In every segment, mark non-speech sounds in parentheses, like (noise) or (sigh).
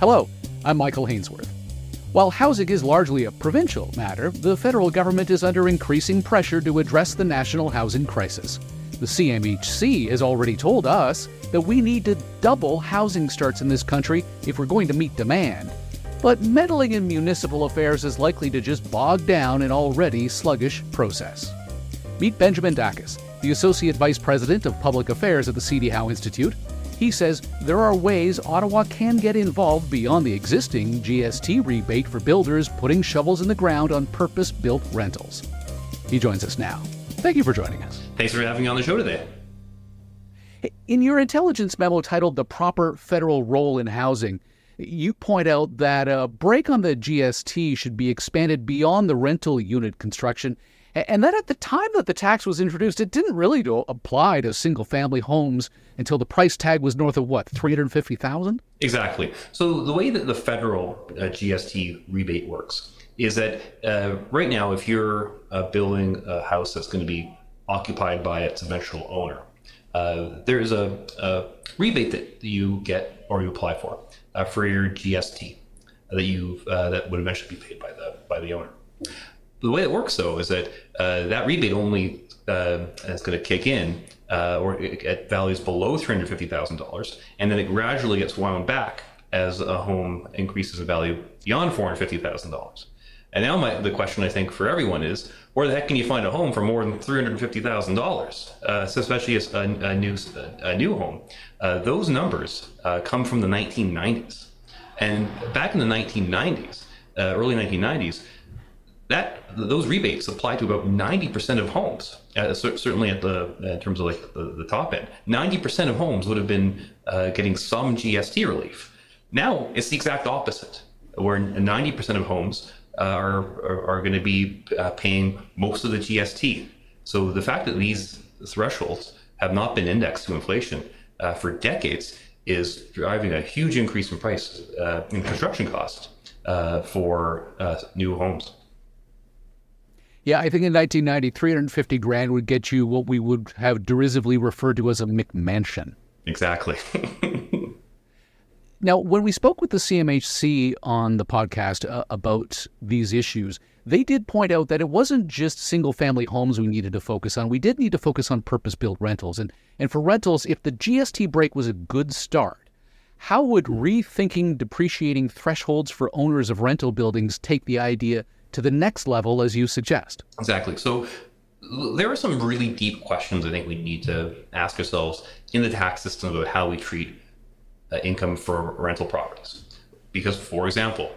Hello, I'm Michael Hainsworth. While housing is largely a provincial matter, the federal government is under increasing pressure to address the national housing crisis. The CMHC has already told us that we need to double housing starts in this country if we're going to meet demand. But meddling in municipal affairs is likely to just bog down an already sluggish process. Meet Benjamin Dachis, the Associate Vice President of Public Affairs at the C.D. Howe Institute. He says there are ways Ottawa can get involved beyond the existing GST rebate for builders putting shovels in the ground on purpose built rentals. He joins us now. Thank you for joining us. Thanks for having me on the show today. In your intelligence memo titled The Proper Federal Role in Housing, you point out that a break on the GST should be expanded beyond the rental unit construction and that at the time that the tax was introduced, it didn't really apply to single family homes until the price tag was north of what, 350,000? Exactly. So the way that the federal uh, GST rebate works is that uh, right now, if you're uh, building a house that's going to be occupied by its eventual owner, uh, there's a, a, rebate that you get or you apply for uh, for your GST that you uh, that would eventually be paid by the by the owner. The way it works, though, is that uh, that rebate only uh, is going to kick in uh, or at values below three hundred fifty thousand dollars, and then it gradually gets wound back as a home increases in value beyond four hundred fifty thousand dollars. And now my, the question I think for everyone is, where the heck can you find a home for more than three hundred fifty thousand dollars, uh, especially a, a, new a new home? Uh, those numbers uh, come from the nineteen nineties, and back in the nineteen nineties, early nineteen nineties that those rebates apply to about 90% of homes uh, certainly at the in terms of like the, the top end. 90% of homes would have been uh, getting some gst relief. Now it's the exact opposite where 90% of homes uh, are, are, are going to be uh, paying most of the gst so the fact that these thresholds have not been indexed to inflation for decades is driving a huge increase in price in construction costs for new homes yeah, I think in 1990, 350 grand would get you what we would have derisively referred to as a McMansion. Exactly. (laughs) now, when we spoke with the CMHC on the podcast uh, about these issues, they did point out that it wasn't just single family homes we needed to focus on. We did need to focus on purpose built rentals. And, and for rentals, if the GST break was a good start, how would rethinking depreciating thresholds for owners of rental buildings take the idea to the next level as you suggest. Exactly. So there are some really deep questions I think we need to ask ourselves in the tax system about how we treat uh, income for rental properties. Because, for example,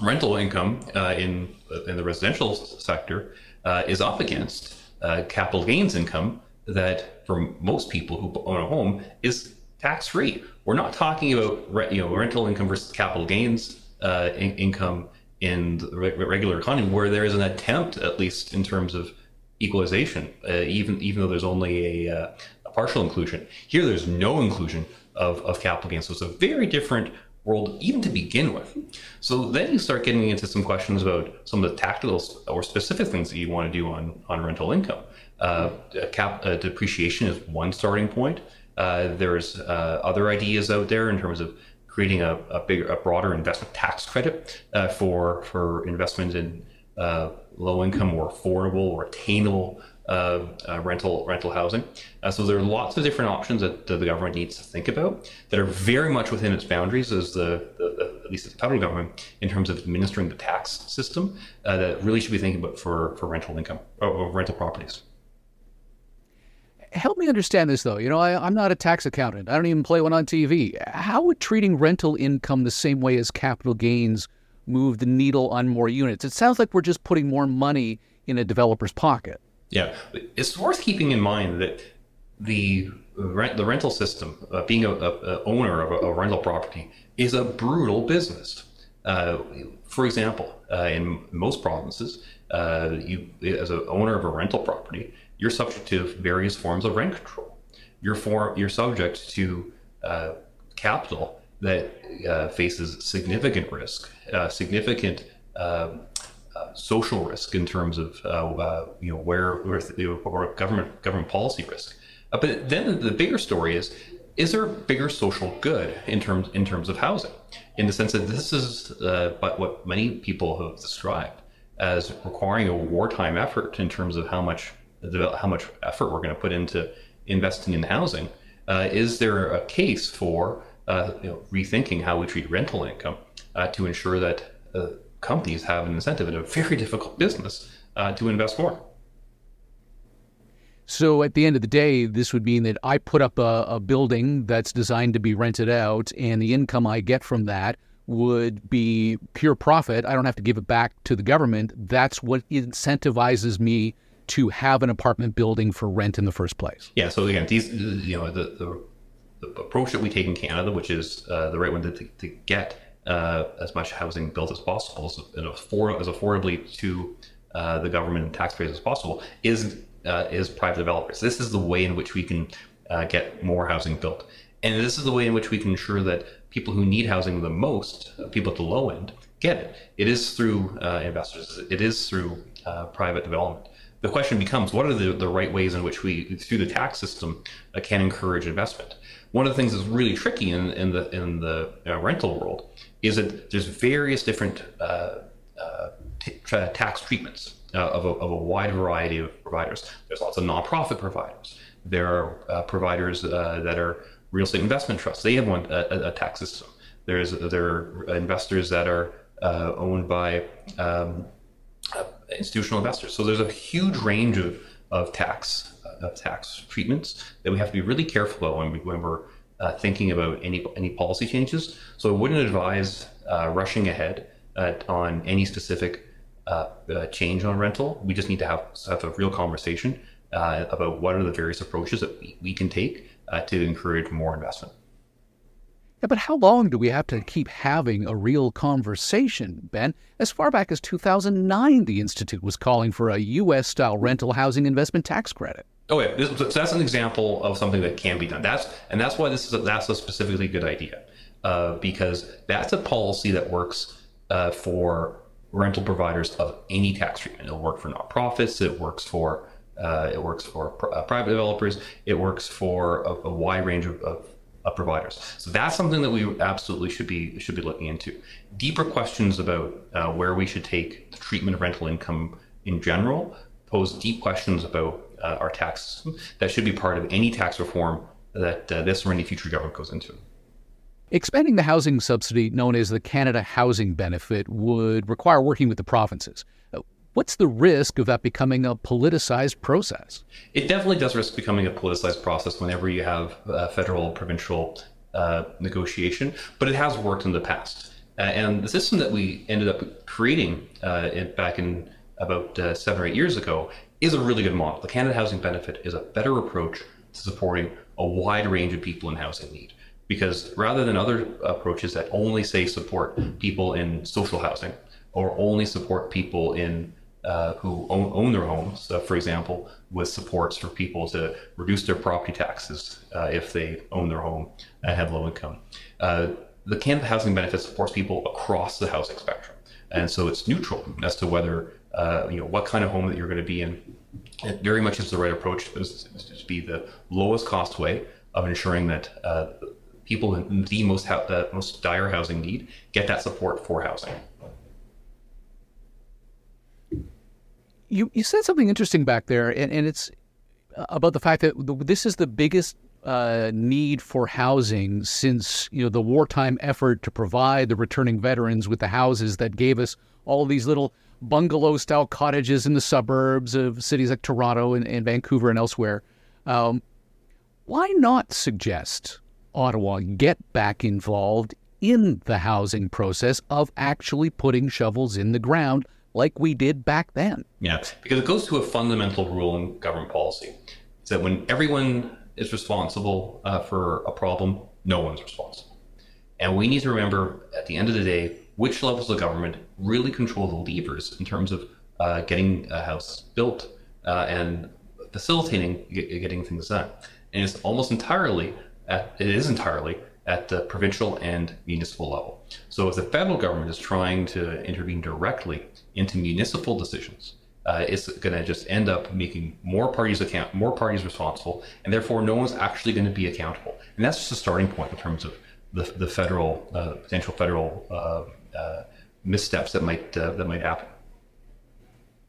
rental income uh, in in the residential sector uh, is up against uh, capital gains income that, for most people who own a home, is tax free. We're not talking about re- you know rental income versus capital gains uh, in- income in the regular economy where there is an attempt, at least in terms of equalization, uh, even even though there's only a, uh, a, partial inclusion. Here, there's no inclusion of, of capital gains, so it's a very different world even to begin with. So then you start getting into some questions about some of the tactical or specific things that you want to do on on rental income. Uh, cap, uh, depreciation is one starting point. Uh, there's uh, other ideas out there in terms of creating a, a bigger, a broader investment tax credit uh, for for investment in uh, low income or affordable or attainable uh, uh rental rental housing. Uh, so there are lots of different options that, that, the government needs to think about that are very much within its boundaries as the, the, the at least as the federal government in terms of administering the tax system uh, that really should be thinking about for for rental income or, or rental properties help me understand this though. You know, I, am not a tax accountant. I don't even play one on TV. How would treating rental income the same way as capital gains move the needle on more units? It sounds like we're just putting more money in a developer's pocket. Yeah, it's worth keeping in mind that the rent, the rental system, uh, being a, a, a, owner of a, a, rental property, is a brutal business. Uh, for example, uh, in most provinces, uh, you as an owner of a rental property, you're subject to various forms of rent control. You're for, you're subject to uh, capital that uh, faces significant risk, uh, significant um, uh, social risk in terms of you know where, where, where government government policy risk. but then the bigger story is is there a bigger social good in terms in terms of housing? In the sense that this is uh, but what many people have described as requiring a wartime effort in terms of how much how much effort we're going to put into investing in housing. Uh, is there a case for uh, you know, rethinking how we treat rental income uh, to ensure that uh, companies have an incentive in a very (laughs) difficult business uh, to invest more? So at the end of the day, this would mean that I put up a, a, building that's designed to be rented out, and the income I get from that would be pure profit. I don't have to give it back to the government. That's what incentivizes me to have an apartment building for rent in the first place. Yeah. So again, these you know the the, the approach that we take in Canada, which is uh, the right one to, to get uh, as much housing built as possible, as, afford, as affordably to uh, the government and taxpayers as possible, is uh, is private developers. This is the way in which we can uh, get more housing built. And this is the way in which we can ensure that people who need housing the most, uh, people at the low end, get it. It is through uh, investors, it is through uh, private development. The question becomes what are the, the right ways in which we, through the tax system, uh, can encourage investment? One of the things that's really tricky in, in the, in the rental world is that there's various different t- tax treatments uh, of, a, of, a, wide variety of providers. There's lots of nonprofit providers. There are uh, providers uh, that are real estate investment trusts. They have one a, a tax system. There's there are investors that are uh, owned by um, uh, institutional investors. So there's a huge range of, of tax of tax treatments that we have to be really careful about when, we, when we're uh, thinking about any any policy changes. So I wouldn't advise rushing ahead on any specific uh, uh, change on rental. We just need to have, have a real conversation uh, about what are the various approaches that we, we can take uh, to encourage more investment. Yeah, but how long do we have to keep having a real conversation, Ben? As far back as 2009, the Institute was calling for a U.S. style rental housing investment tax credit. Oh yeah, this, so that's an example of something that can be done. That's and that's why this is a, that's a specifically good idea, uh, because that's a policy that works uh, for rental providers of any tax treatment. It'll work for nonprofits. It works for uh, it works for pr- uh, private developers. It works for a, a wide range of, of, of, providers. So that's something that we absolutely should be should be looking into. Deeper questions about uh, where we should take the treatment of rental income in general pose deep questions about uh, our tax system that should be part of any tax reform that uh, this or any future government goes into. Expanding the housing subsidy, known as the Canada Housing Benefit, would require working with the provinces. Uh, what's the risk of that becoming a politicized process? It definitely does risk becoming a politicized process whenever you have federal provincial uh, negotiation, but it has worked in the past. Uh, and the system that we ended up creating uh, in, back in about uh, seven or eight years ago is a really good model. The Canada Housing Benefit is a better approach to supporting a wide range of people in housing need because rather than other approaches that only say support people in social housing or only support people in uh, who own, own, their homes, uh, for example, with supports for people to reduce their property taxes uh, if they own their home and have low income. Uh, the Canada Housing Benefit supports people across the housing spectrum, and so it's neutral as to whether uh, you know what kind of home that you're going to be in. It very much is the right approach to be the lowest cost way of ensuring that uh, people in the most the most dire housing need get that support for housing. You you said something interesting back there, and, and it's about the fact that this is the biggest uh, need for housing since you know the wartime effort to provide the returning veterans with the houses that gave us all these little bungalow style cottages in the suburbs of cities like Toronto and, and Vancouver and elsewhere. Um, why not suggest Ottawa get back involved in the housing process of actually putting shovels in the ground like we did back then. Yeah, because it goes to a fundamental rule in government policy. It's that when everyone is responsible uh, for a problem, no one's responsible. And we need to remember at the end of the day, which levels of government really control the levers in terms of uh, getting a house built uh, and facilitating getting things done. And it's almost entirely at, it is entirely at the provincial and municipal level. So if the federal government is trying to intervene directly into municipal decisions, uh, it's going to just end up making more parties account, more parties responsible, and therefore no one's actually going to be accountable. And that's just a starting point in terms of the, the federal uh, potential federal uh, uh, missteps that might that might happen.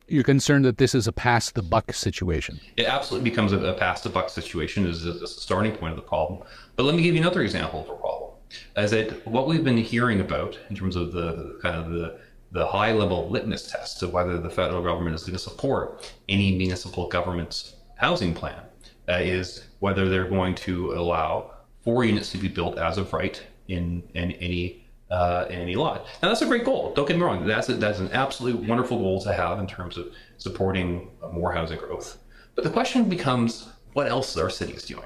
You're concerned that this is a pass the buck situation. It absolutely becomes a, a pass the buck situation as a, starting point of the problem. But let me give you another example of a problem. Is that what we've been hearing about in terms of the kind of the the high level litmus test of whether the federal government is going to support any municipal government's housing plan uh, is whether they're going to allow four units to be built as of right in, in any uh, any lot. Now that's a great goal. Don't get me wrong. That's a, that's an absolutely wonderful goal to have in terms of supporting more housing growth. But the question becomes, what else are cities doing?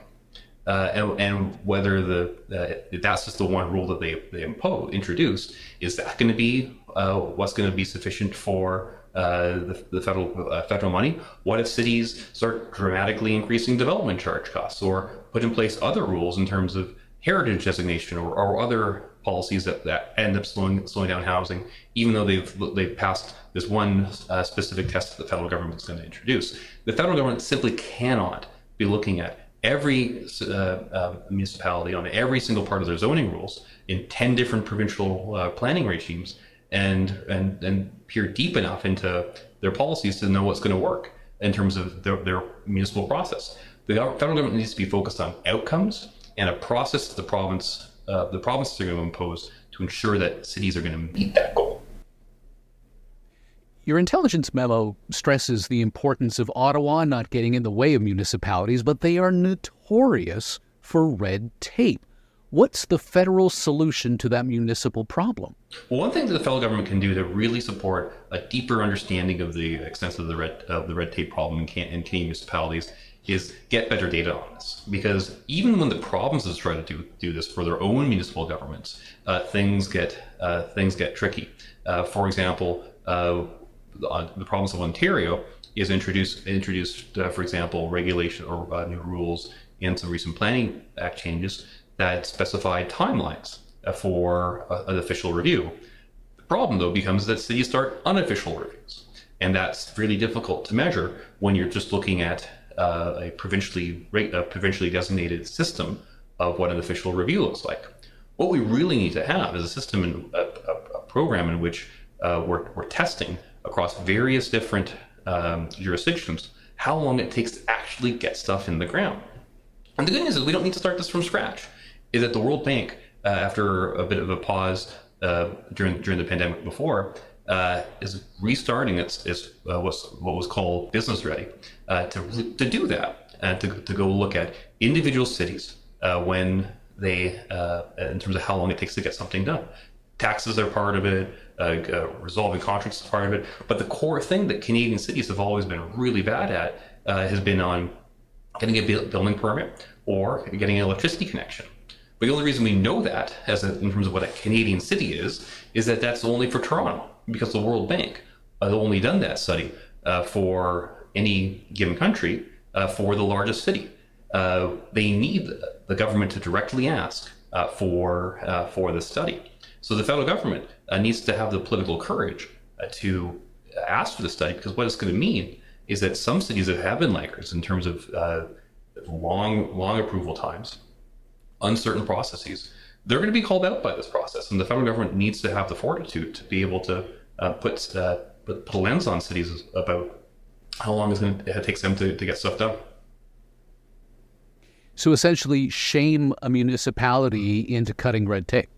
Uh, and, and, whether the uh, that's just the one rule that they they impose introduced is that going to be uh, what's going to be sufficient for uh, the, the, federal uh, federal money? What if cities start dramatically increasing development charge costs, or put in place other rules in terms of heritage designation or, or other policies that, that end up slowing slowing down housing, even though they've they've passed this one uh, specific test that the federal government is going to introduce. The federal government simply cannot be looking at every uh, uh, municipality on every single part of their zoning rules in 10 different provincial uh, planning regimes and, and, and peer deep enough into their policies to know what's going to work in terms of their, their municipal process. The federal government needs to be focused on outcomes and a process that the province uh, the provinces are going to impose to ensure that cities are going to meet that goal. Your intelligence memo stresses the importance of Ottawa not getting in the way of municipalities, but they are notorious for red tape. What's the federal solution to that municipal problem? Well, one thing that the federal government can do to really support a deeper understanding of the extent of the red, of the red tape problem in, in Canadian municipalities is get better data on this. Because even when the provinces try to do, do this for their own municipal governments, uh, things get uh, things get tricky. Uh, for example, uh, the, province of Ontario is introduced introduced, uh, for example, regulation or uh, new rules in some recent planning act changes that specify timelines for an official review. The problem, though, becomes that cities start unofficial reviews. And that's really difficult to measure when you're just looking at uh, a provincially a provincially designated system of what an official review looks like. What we really need to have is a system and a, a, program in which uh, we're, we're, testing across various different um, jurisdictions how long it takes to actually get stuff in the ground. And the good news is we don't need to start this from scratch. Is that the World Bank, uh, after a bit of a pause uh, during during the pandemic before, uh, is restarting its, its uh, what's, what was called business ready uh, to, to do that and to, to go look at individual cities uh, when they uh, in terms of how long it takes to get something done. Taxes are part of it uh, resolving contracts is part of it but the core thing that canadian cities have always been really bad at has been on getting a building permit or getting an electricity connection. But the only reason we know that, as a, in terms of what a Canadian city is, is that that's only for Toronto because the World Bank has only done that study uh, for any given country uh, for the largest city. Uh, they need the government to directly ask uh, for uh, for the study. So the federal government uh, needs to have the political courage to ask for the study because what it's going to mean is that some cities that have been laggards in terms of long long approval times, uncertain processes, they're going to be called out by this process, and the federal government needs to have the fortitude to be able to uh, puts uh, put a lens on cities about how long it's going it takes them to, to get stuff done. So essentially, shame a municipality into cutting red tape.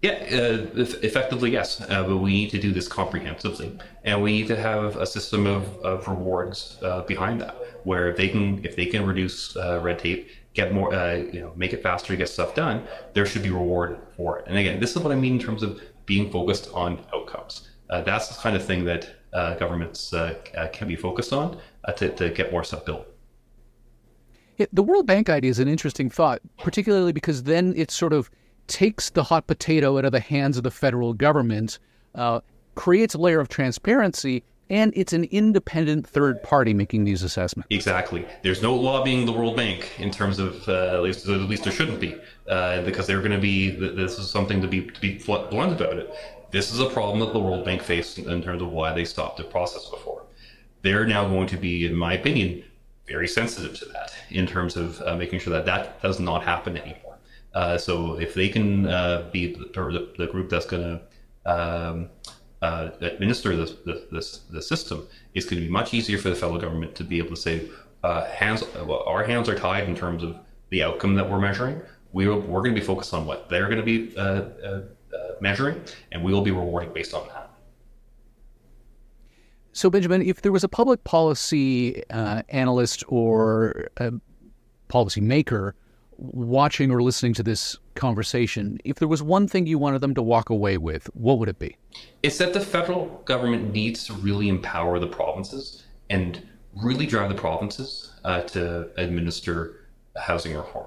Yeah, uh, effectively, yes. Uh, but we need to do this comprehensively, and we need to have a system of, of rewards uh, behind that, where if they can, if they can reduce uh, red tape, get more, uh, you know, make it faster, to get stuff done, there should be reward for it. And again, this is what I mean in terms of being focused on outcomes that's the kind of thing that uh, governments uh, uh can be focused on uh, to, to get more stuff built. Yeah, the World Bank idea is an interesting thought, particularly because then it sort of takes the hot potato out of the hands of the federal government, uh, creates a layer of transparency, and it's an independent third party making these assessments. Exactly. There's no lobbying the World Bank in terms of uh, at least at least there shouldn't be uh, because they're going to be this is something to be to be blunt about it. This is a problem that the World Bank faced in terms of why they stopped the process before. They're now going to be, in my opinion, very sensitive to that in terms of uh, making sure that that does not happen anymore. Uh, so if they can uh, be the, the, group that's going to um, uh, administer this, this, this system, it's going to be much easier for the federal government to be able to say, uh, hands, well, our hands are tied in terms of the outcome that we're measuring. We're, we're going to be focused on what they're going to be uh, uh, measuring, and we will be rewarding based on that. So, Benjamin, if there was a public policy analyst or a policy maker watching or listening to this conversation, if there was one thing you wanted them to walk away with, what would it be? It's that the federal government needs to really empower the provinces and really drive the provinces uh, to administer housing reform.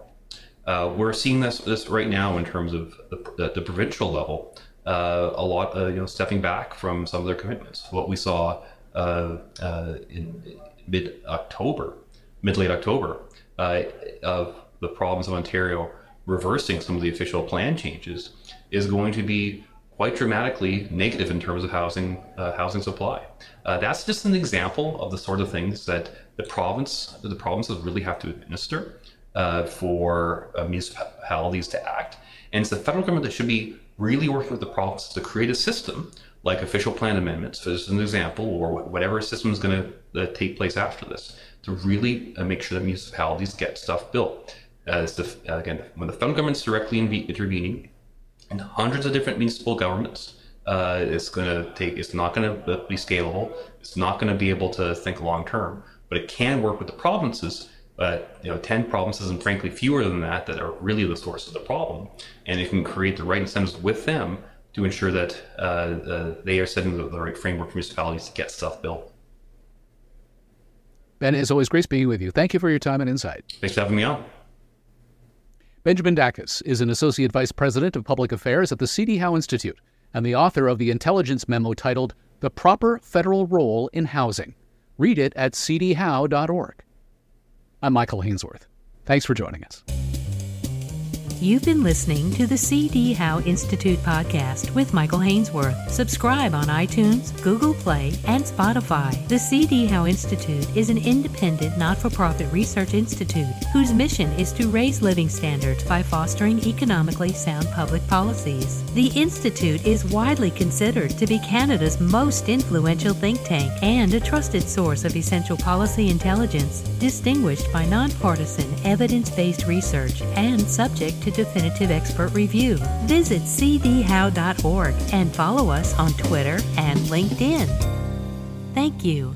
Uh, we're seeing this, this right now in terms of the, the, provincial level, uh, a lot, uh, you know, stepping back from some of their commitments. What we saw uh, uh, in mid October, mid late October, of the province of Ontario reversing some of the official plan changes is going to be quite dramatically negative in terms of housing uh, housing supply. Uh, that's just an example of the sort of things that the province the provinces really have to administer uh, for uh, municipalities to act, and it's the federal government that should be really working with the provinces to create a system like official plan amendments, as an example, or whatever system is going to uh, take place after this, to really uh, make sure that municipalities get stuff built as the, again, when the federal government's directly intervening in hundreds of different municipal governments, uh, it's going to take, it's not going to be scalable. It's not going to be able to think long term, but it can work with the provinces. But you know, ten provinces and frankly fewer than that that are really the source of the problem, and it can create the right incentives with them to ensure that uh, uh, they are setting the, the right framework for municipalities to get stuff built. Ben, it's always great speaking with you. Thank you for your time and insight. Thanks for having me on. Benjamin Dachis is an Associate Vice President of Public Affairs at the C.D. Howe Institute and the author of the intelligence memo titled The Proper Federal Role in Housing. Read it at cdhowe.org. I'm Michael Hainsworth. Thanks for joining us. You've been listening to the C.D. Howe Institute podcast with Michael Hainsworth. Subscribe on iTunes, Google Play, and Spotify. The C.D. Howe Institute is an independent, not for profit research institute whose mission is to raise living standards by fostering economically sound public policies. The Institute is widely considered to be Canada's most influential think tank and a trusted source of essential policy intelligence, distinguished by nonpartisan, evidence based research and subject to definitive expert review. Visit cdhowe.org and follow us on Twitter and LinkedIn. Thank you.